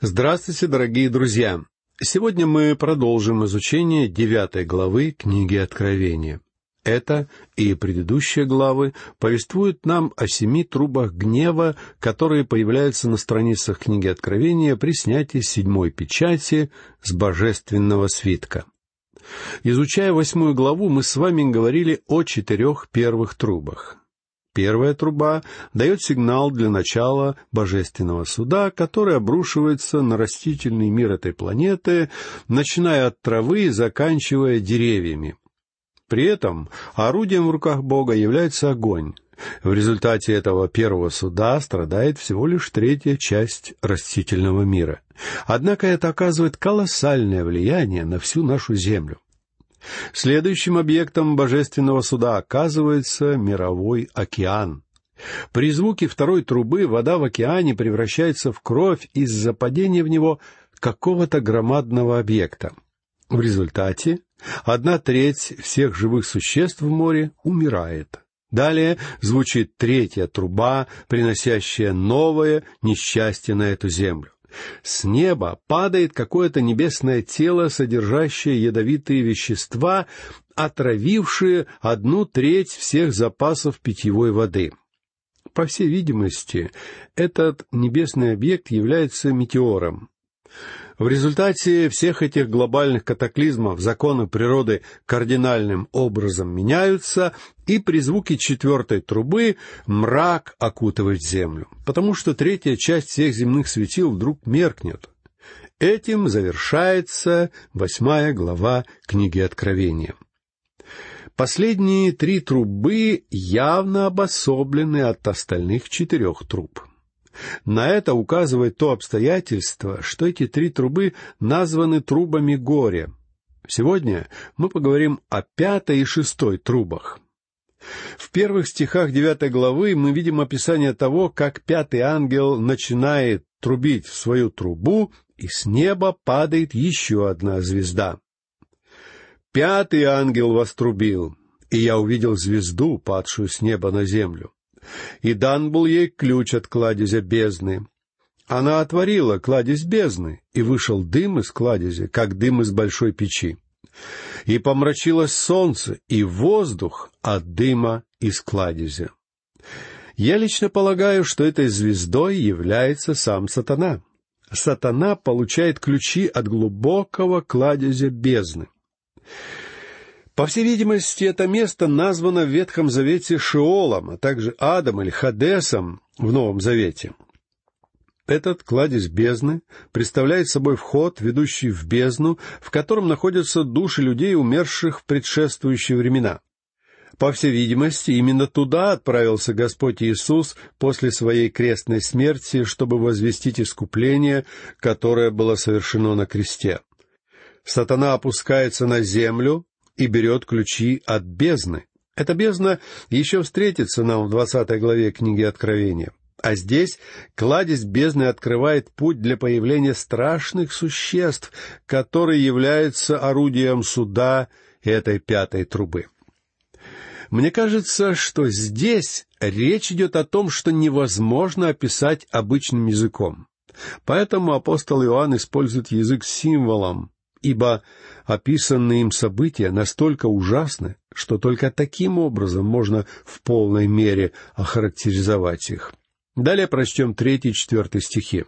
Здравствуйте, дорогие друзья! Сегодня мы продолжим изучение девятой главы книги Откровения. Это и предыдущие главы повествуют нам о семи трубах гнева, которые появляются на страницах книги Откровения при снятии седьмой печати с божественного свитка. Изучая восьмую главу, мы с вами говорили о четырех первых трубах. Первая труба дает сигнал для начала божественного суда, который обрушивается на растительный мир этой планеты, начиная от травы и заканчивая деревьями. При этом орудием в руках Бога является огонь. В результате этого первого суда страдает всего лишь третья часть растительного мира. Однако это оказывает колоссальное влияние на всю нашу Землю. Следующим объектом божественного суда оказывается мировой океан. При звуке второй трубы вода в океане превращается в кровь из-за падения в него какого-то громадного объекта. В результате одна треть всех живых существ в море умирает. Далее звучит третья труба, приносящая новое несчастье на эту землю. С неба падает какое-то небесное тело, содержащее ядовитые вещества, отравившие одну треть всех запасов питьевой воды. По всей видимости, этот небесный объект является метеором. В результате всех этих глобальных катаклизмов законы природы кардинальным образом меняются, и при звуке четвертой трубы мрак окутывает землю, потому что третья часть всех земных светил вдруг меркнет. Этим завершается восьмая глава книги Откровения. Последние три трубы явно обособлены от остальных четырех труб. На это указывает то обстоятельство, что эти три трубы названы трубами горя. Сегодня мы поговорим о пятой и шестой трубах. В первых стихах девятой главы мы видим описание того, как пятый ангел начинает трубить в свою трубу, и с неба падает еще одна звезда. Пятый ангел вострубил, и я увидел звезду, падшую с неба на землю и дан был ей ключ от кладезя бездны. Она отворила кладезь бездны, и вышел дым из кладези, как дым из большой печи. И помрачилось солнце и воздух от дыма из кладезя. Я лично полагаю, что этой звездой является сам сатана. Сатана получает ключи от глубокого кладезя бездны. По всей видимости, это место названо в Ветхом Завете Шиолом, а также Адом или Хадесом в Новом Завете. Этот кладезь бездны представляет собой вход, ведущий в бездну, в котором находятся души людей, умерших в предшествующие времена. По всей видимости, именно туда отправился Господь Иисус после своей крестной смерти, чтобы возвестить искупление, которое было совершено на кресте. Сатана опускается на землю, и берет ключи от бездны. Эта бездна еще встретится нам в двадцатой главе книги Откровения. А здесь кладезь бездны открывает путь для появления страшных существ, которые являются орудием суда этой пятой трубы. Мне кажется, что здесь речь идет о том, что невозможно описать обычным языком. Поэтому апостол Иоанн использует язык символом, ибо описанные им события настолько ужасны, что только таким образом можно в полной мере охарактеризовать их. Далее прочтем третий и четвертый стихи.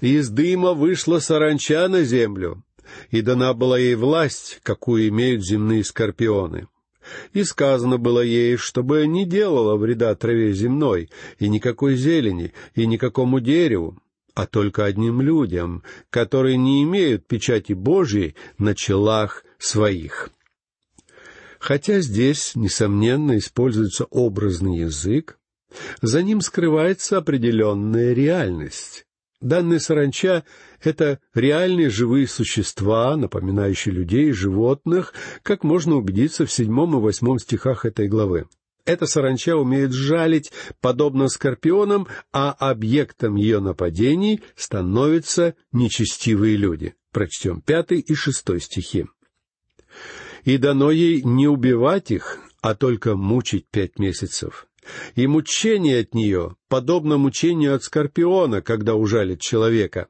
«Из дыма вышла саранча на землю, и дана была ей власть, какую имеют земные скорпионы. И сказано было ей, чтобы не делала вреда траве земной, и никакой зелени, и никакому дереву, а только одним людям, которые не имеют печати Божьей на челах своих. Хотя здесь, несомненно, используется образный язык, за ним скрывается определенная реальность. Данная саранча — это реальные живые существа, напоминающие людей и животных, как можно убедиться в седьмом и восьмом стихах этой главы. Эта саранча умеет жалить, подобно скорпионам, а объектом ее нападений становятся нечестивые люди. Прочтем пятый и шестой стихи. «И дано ей не убивать их, а только мучить пять месяцев. И мучение от нее подобно мучению от скорпиона, когда ужалит человека.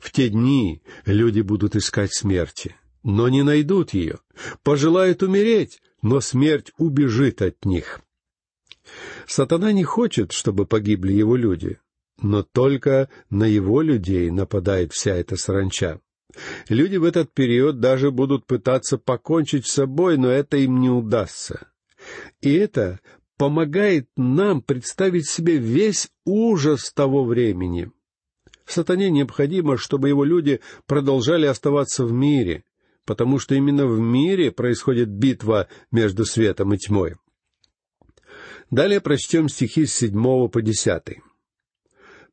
В те дни люди будут искать смерти, но не найдут ее, пожелают умереть, но смерть убежит от них. Сатана не хочет, чтобы погибли его люди, но только на его людей нападает вся эта саранча. Люди в этот период даже будут пытаться покончить с собой, но это им не удастся. И это помогает нам представить себе весь ужас того времени. Сатане необходимо, чтобы его люди продолжали оставаться в мире, потому что именно в мире происходит битва между светом и тьмой. Далее прочтем стихи с седьмого по десятый.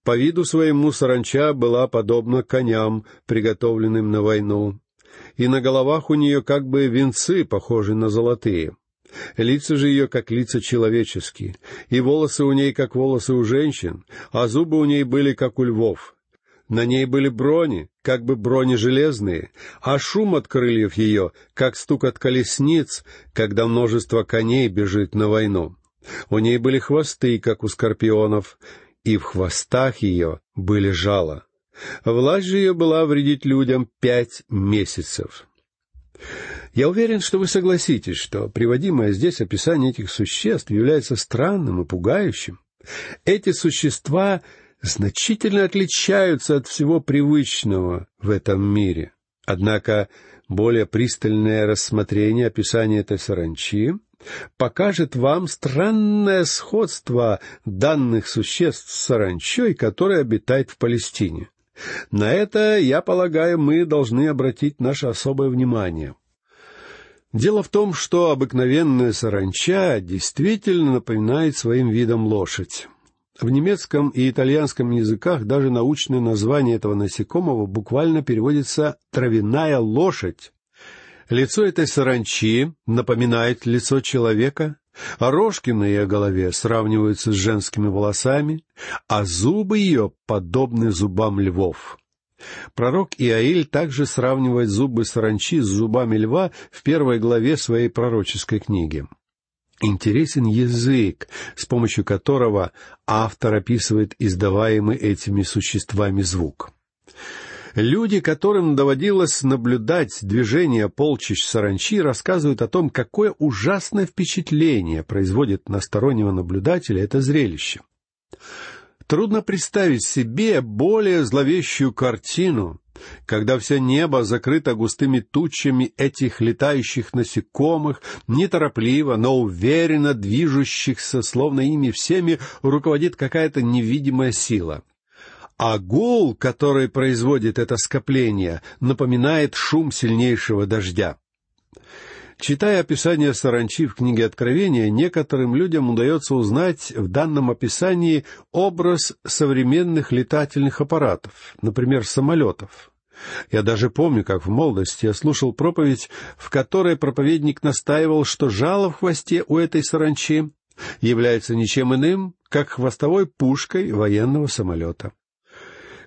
По виду своему саранча была подобна коням, приготовленным на войну, и на головах у нее как бы венцы, похожие на золотые. Лица же ее, как лица человеческие, и волосы у ней, как волосы у женщин, а зубы у ней были, как у львов. На ней были брони, как бы брони железные, а шум от крыльев ее, как стук от колесниц, когда множество коней бежит на войну. У ней были хвосты, как у скорпионов, и в хвостах ее были жала. Власть же ее была вредить людям пять месяцев. Я уверен, что вы согласитесь, что приводимое здесь описание этих существ является странным и пугающим. Эти существа значительно отличаются от всего привычного в этом мире. Однако более пристальное рассмотрение описания этой саранчи покажет вам странное сходство данных существ с саранчой, которая обитает в Палестине. На это, я полагаю, мы должны обратить наше особое внимание. Дело в том, что обыкновенная саранча действительно напоминает своим видом лошадь. В немецком и итальянском языках даже научное название этого насекомого буквально переводится «травяная лошадь». Лицо этой саранчи напоминает лицо человека, а рожки на ее голове сравниваются с женскими волосами, а зубы ее подобны зубам львов. Пророк Иаиль также сравнивает зубы саранчи с зубами льва в первой главе своей пророческой книги. Интересен язык, с помощью которого автор описывает издаваемый этими существами звук. Люди, которым доводилось наблюдать движение полчищ саранчи, рассказывают о том, какое ужасное впечатление производит на стороннего наблюдателя это зрелище. Трудно представить себе более зловещую картину, когда все небо закрыто густыми тучами этих летающих насекомых, неторопливо, но уверенно движущихся, словно ими всеми руководит какая-то невидимая сила. А гул, который производит это скопление, напоминает шум сильнейшего дождя. Читая описание саранчи в книге Откровения, некоторым людям удается узнать в данном описании образ современных летательных аппаратов, например, самолетов. Я даже помню, как в молодости я слушал проповедь, в которой проповедник настаивал, что жало в хвосте у этой саранчи является ничем иным, как хвостовой пушкой военного самолета.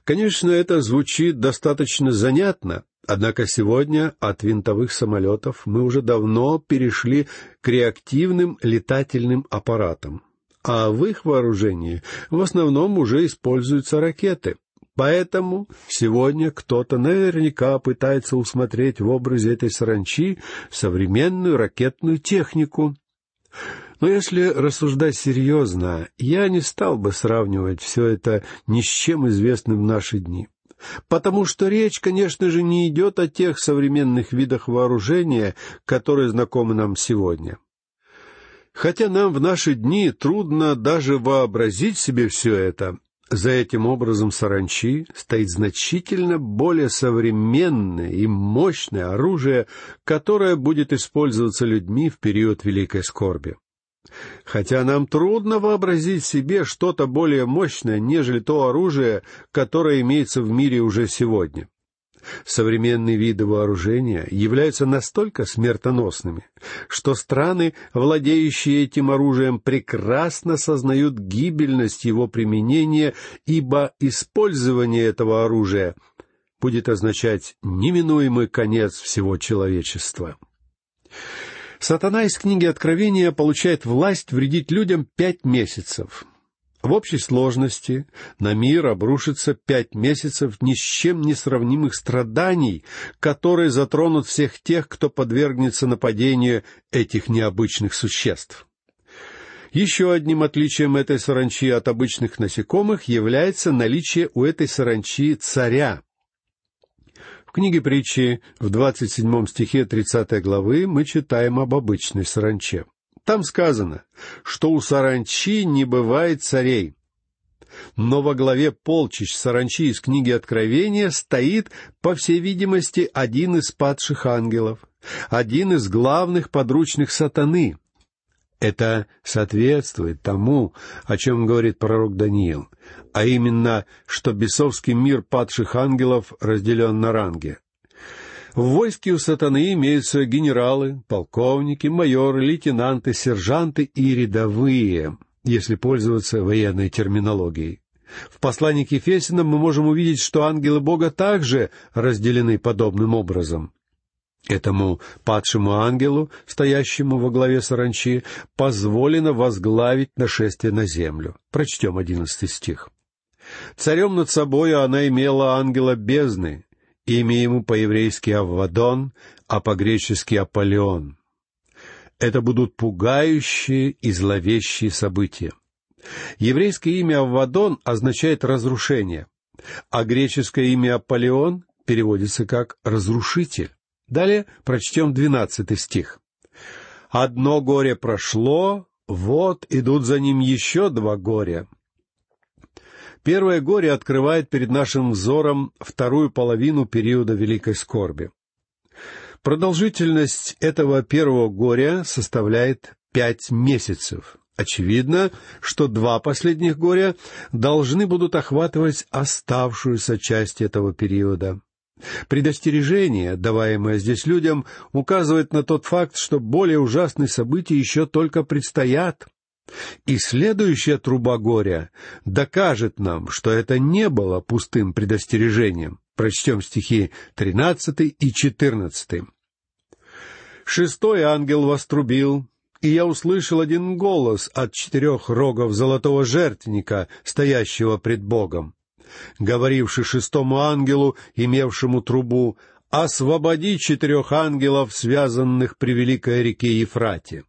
Конечно, это звучит достаточно занятно, однако сегодня от винтовых самолетов мы уже давно перешли к реактивным летательным аппаратам, а в их вооружении в основном уже используются ракеты. Поэтому сегодня кто-то наверняка пытается усмотреть в образе этой саранчи современную ракетную технику. Но если рассуждать серьезно, я не стал бы сравнивать все это ни с чем известным в наши дни. Потому что речь, конечно же, не идет о тех современных видах вооружения, которые знакомы нам сегодня. Хотя нам в наши дни трудно даже вообразить себе все это, за этим образом саранчи стоит значительно более современное и мощное оружие, которое будет использоваться людьми в период Великой Скорби. Хотя нам трудно вообразить себе что-то более мощное, нежели то оружие, которое имеется в мире уже сегодня. Современные виды вооружения являются настолько смертоносными, что страны, владеющие этим оружием, прекрасно сознают гибельность его применения, ибо использование этого оружия будет означать неминуемый конец всего человечества. Сатана из книги Откровения получает власть вредить людям пять месяцев. В общей сложности на мир обрушится пять месяцев ни с чем не сравнимых страданий, которые затронут всех тех, кто подвергнется нападению этих необычных существ. Еще одним отличием этой саранчи от обычных насекомых является наличие у этой саранчи царя. В книге притчи в двадцать седьмом стихе тридцатой главы мы читаем об обычной саранче. Там сказано, что у саранчи не бывает царей. Но во главе полчищ саранчи из книги Откровения стоит, по всей видимости, один из падших ангелов, один из главных подручных сатаны. Это соответствует тому, о чем говорит пророк Даниил, а именно, что бесовский мир падших ангелов разделен на ранги. В войске у сатаны имеются генералы, полковники, майоры, лейтенанты, сержанты и рядовые, если пользоваться военной терминологией. В послании к Ефесинам мы можем увидеть, что ангелы Бога также разделены подобным образом. Этому падшему ангелу, стоящему во главе саранчи, позволено возглавить нашествие на землю. Прочтем одиннадцатый стих. Царем над собою она имела ангела бездны, Имя ему по-еврейски Аввадон, а по-гречески Аполеон. Это будут пугающие и зловещие события. Еврейское имя Аввадон означает «разрушение», а греческое имя Аполеон переводится как «разрушитель». Далее прочтем двенадцатый стих. «Одно горе прошло, вот идут за ним еще два горя. Первое горе открывает перед нашим взором вторую половину периода Великой Скорби. Продолжительность этого первого горя составляет пять месяцев. Очевидно, что два последних горя должны будут охватывать оставшуюся часть этого периода. Предостережение, даваемое здесь людям, указывает на тот факт, что более ужасные события еще только предстоят. И следующая труба горя докажет нам, что это не было пустым предостережением. Прочтем стихи тринадцатый и четырнадцатый. «Шестой ангел вострубил, и я услышал один голос от четырех рогов золотого жертвенника, стоящего пред Богом, говоривший шестому ангелу, имевшему трубу, «Освободи четырех ангелов, связанных при великой реке Ефрате».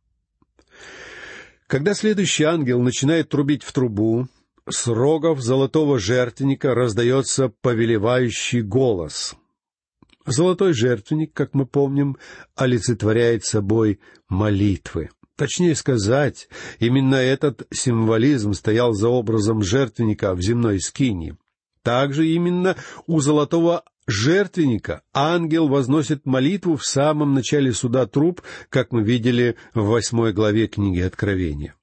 Когда следующий ангел начинает трубить в трубу, с рогов золотого жертвенника раздается повелевающий голос. Золотой жертвенник, как мы помним, олицетворяет собой молитвы. Точнее сказать, именно этот символизм стоял за образом жертвенника в земной скинии. Также именно у золотого жертвенника ангел возносит молитву в самом начале суда труп, как мы видели в восьмой главе книги Откровения.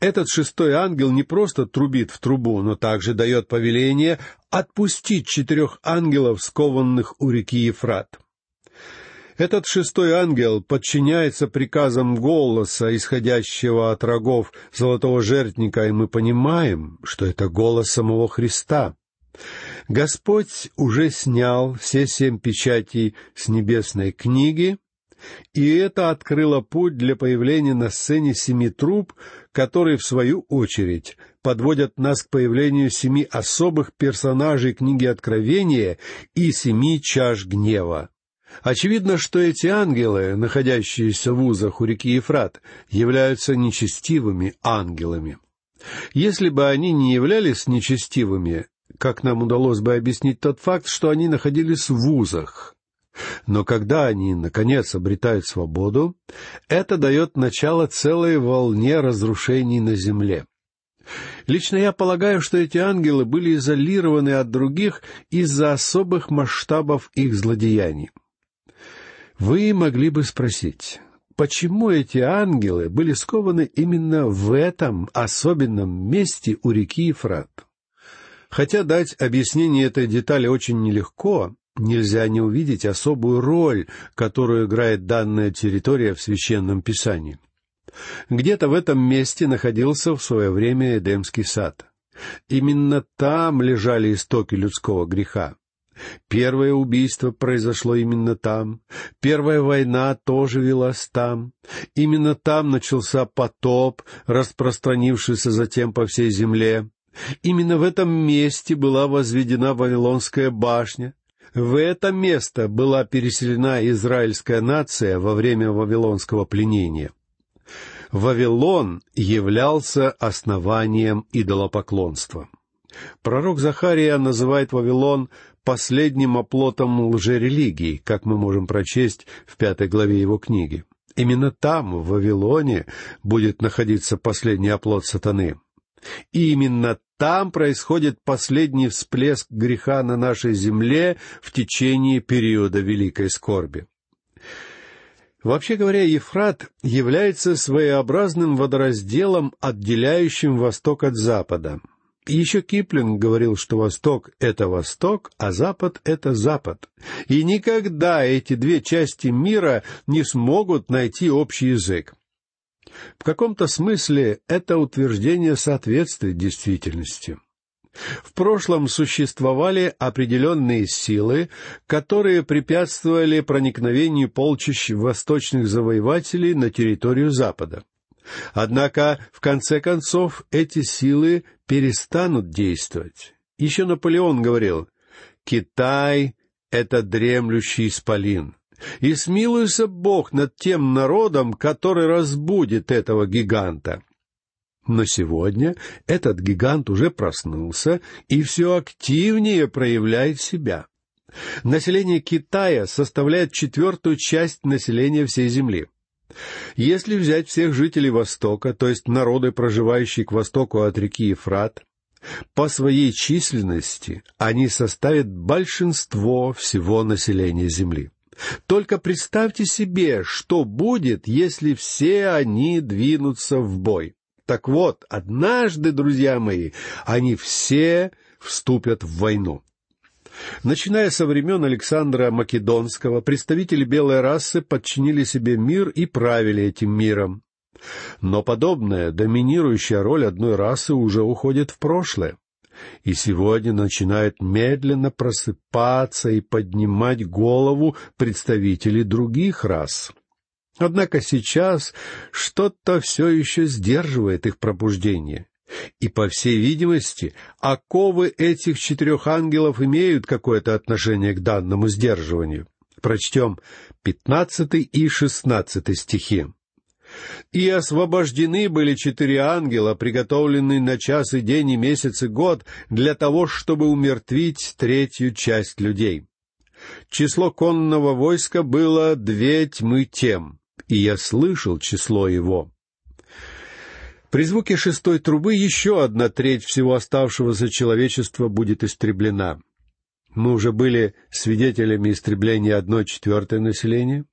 Этот шестой ангел не просто трубит в трубу, но также дает повеление отпустить четырех ангелов, скованных у реки Ефрат. Этот шестой ангел подчиняется приказам голоса, исходящего от рогов золотого жертвника, и мы понимаем, что это голос самого Христа. Господь уже снял все семь печатей с небесной книги, и это открыло путь для появления на сцене семи труб, которые, в свою очередь, подводят нас к появлению семи особых персонажей книги Откровения и семи чаш гнева. Очевидно, что эти ангелы, находящиеся в узах у реки Ефрат, являются нечестивыми ангелами. Если бы они не являлись нечестивыми, как нам удалось бы объяснить тот факт, что они находились в вузах. Но когда они, наконец, обретают свободу, это дает начало целой волне разрушений на земле. Лично я полагаю, что эти ангелы были изолированы от других из-за особых масштабов их злодеяний. Вы могли бы спросить, почему эти ангелы были скованы именно в этом особенном месте у реки Ефрат? Хотя дать объяснение этой детали очень нелегко, нельзя не увидеть особую роль, которую играет данная территория в священном писании. Где-то в этом месте находился в свое время Эдемский сад. Именно там лежали истоки людского греха. Первое убийство произошло именно там. Первая война тоже велась там. Именно там начался потоп, распространившийся затем по всей земле. Именно в этом месте была возведена Вавилонская башня. В это место была переселена израильская нация во время Вавилонского пленения. Вавилон являлся основанием идолопоклонства. Пророк Захария называет Вавилон последним оплотом лжерелигии, как мы можем прочесть в пятой главе его книги. Именно там, в Вавилоне, будет находиться последний оплот сатаны. И именно там происходит последний всплеск греха на нашей земле в течение периода великой скорби. Вообще говоря, Ефрат является своеобразным водоразделом, отделяющим Восток от Запада — еще Киплинг говорил, что Восток — это Восток, а Запад — это Запад. И никогда эти две части мира не смогут найти общий язык. В каком-то смысле это утверждение соответствует действительности. В прошлом существовали определенные силы, которые препятствовали проникновению полчищ восточных завоевателей на территорию Запада. Однако, в конце концов, эти силы перестанут действовать. Еще Наполеон говорил, «Китай — это дремлющий исполин, и смилуется Бог над тем народом, который разбудит этого гиганта». Но сегодня этот гигант уже проснулся и все активнее проявляет себя. Население Китая составляет четвертую часть населения всей Земли. Если взять всех жителей Востока, то есть народы, проживающие к востоку от реки Ефрат, по своей численности они составят большинство всего населения Земли. Только представьте себе, что будет, если все они двинутся в бой. Так вот, однажды, друзья мои, они все вступят в войну. Начиная со времен Александра Македонского, представители белой расы подчинили себе мир и правили этим миром. Но подобная доминирующая роль одной расы уже уходит в прошлое. И сегодня начинают медленно просыпаться и поднимать голову представители других рас. Однако сейчас что-то все еще сдерживает их пробуждение. И, по всей видимости, оковы этих четырех ангелов имеют какое-то отношение к данному сдерживанию. Прочтем пятнадцатый и шестнадцатый стихи. «И освобождены были четыре ангела, приготовленные на час и день и месяц и год, для того, чтобы умертвить третью часть людей. Число конного войска было две тьмы тем, и я слышал число его. При звуке шестой трубы еще одна треть всего оставшегося человечества будет истреблена. Мы уже были свидетелями истребления одной четвертой населения,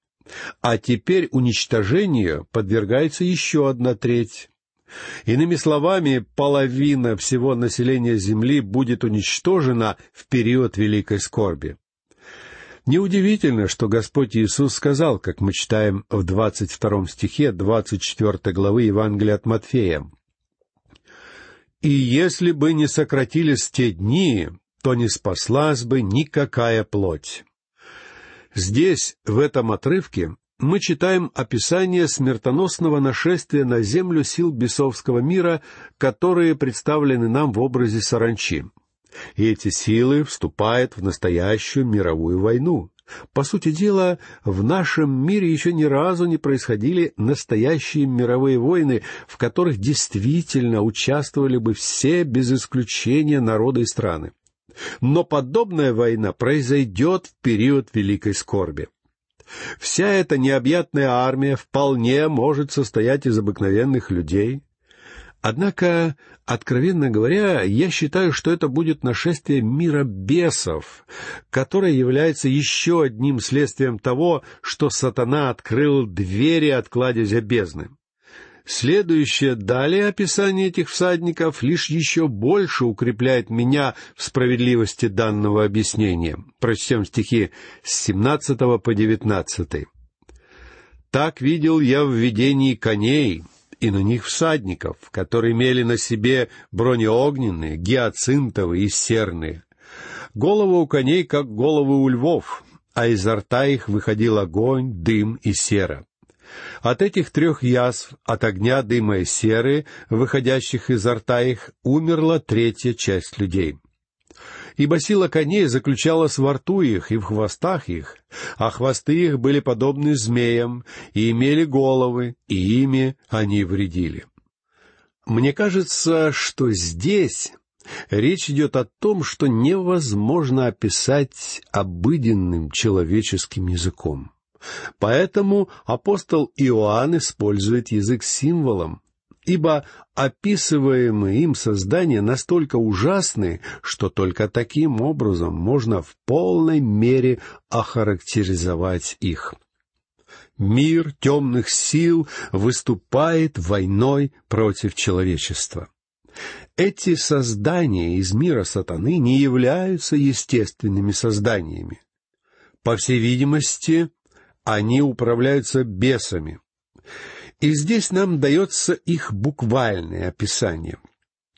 а теперь уничтожению подвергается еще одна треть. Иными словами, половина всего населения Земли будет уничтожена в период великой скорби. Неудивительно, что Господь Иисус сказал, как мы читаем в двадцать втором стихе двадцать четвертой главы Евангелия от Матфея. «И если бы не сократились те дни, то не спаслась бы никакая плоть». Здесь, в этом отрывке, мы читаем описание смертоносного нашествия на землю сил бесовского мира, которые представлены нам в образе саранчи. И эти силы вступают в настоящую мировую войну. По сути дела, в нашем мире еще ни разу не происходили настоящие мировые войны, в которых действительно участвовали бы все без исключения народы и страны. Но подобная война произойдет в период Великой Скорби. Вся эта необъятная армия вполне может состоять из обыкновенных людей, Однако, откровенно говоря, я считаю, что это будет нашествие мира бесов, которое является еще одним следствием того, что сатана открыл двери от кладезя бездны. Следующее далее описание этих всадников лишь еще больше укрепляет меня в справедливости данного объяснения. Прочтем стихи с 17 по 19. «Так видел я в видении коней, и на них всадников, которые имели на себе бронеогненные, гиацинтовые и серные. Голова у коней, как головы у львов, а изо рта их выходил огонь, дым и сера. От этих трех язв, от огня, дыма и серы, выходящих изо рта их, умерла третья часть людей. Ибо сила коней заключалась во рту их и в хвостах их, а хвосты их были подобны змеям, и имели головы, и ими они вредили. Мне кажется, что здесь речь идет о том, что невозможно описать обыденным человеческим языком. Поэтому апостол Иоанн использует язык символом, ибо описываемые им создания настолько ужасны, что только таким образом можно в полной мере охарактеризовать их. Мир темных сил выступает войной против человечества. Эти создания из мира сатаны не являются естественными созданиями. По всей видимости, они управляются бесами. И здесь нам дается их буквальное описание.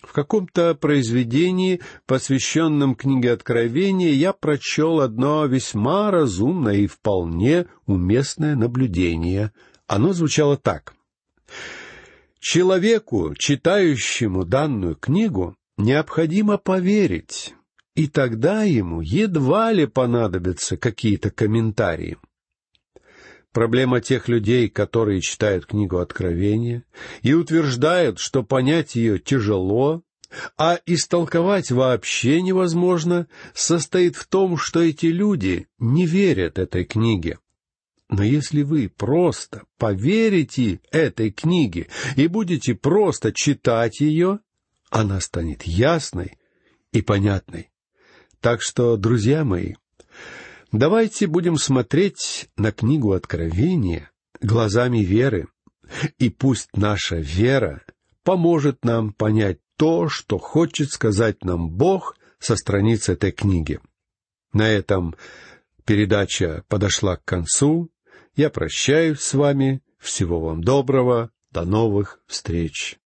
В каком-то произведении, посвященном книге Откровения, я прочел одно весьма разумное и вполне уместное наблюдение. Оно звучало так. Человеку, читающему данную книгу, необходимо поверить, и тогда ему едва ли понадобятся какие-то комментарии. Проблема тех людей, которые читают книгу Откровения и утверждают, что понять ее тяжело, а истолковать вообще невозможно, состоит в том, что эти люди не верят этой книге. Но если вы просто поверите этой книге и будете просто читать ее, она станет ясной и понятной. Так что, друзья мои, Давайте будем смотреть на книгу Откровения глазами веры, и пусть наша вера поможет нам понять то, что хочет сказать нам Бог со страниц этой книги. На этом передача подошла к концу. Я прощаюсь с вами. Всего вам доброго. До новых встреч.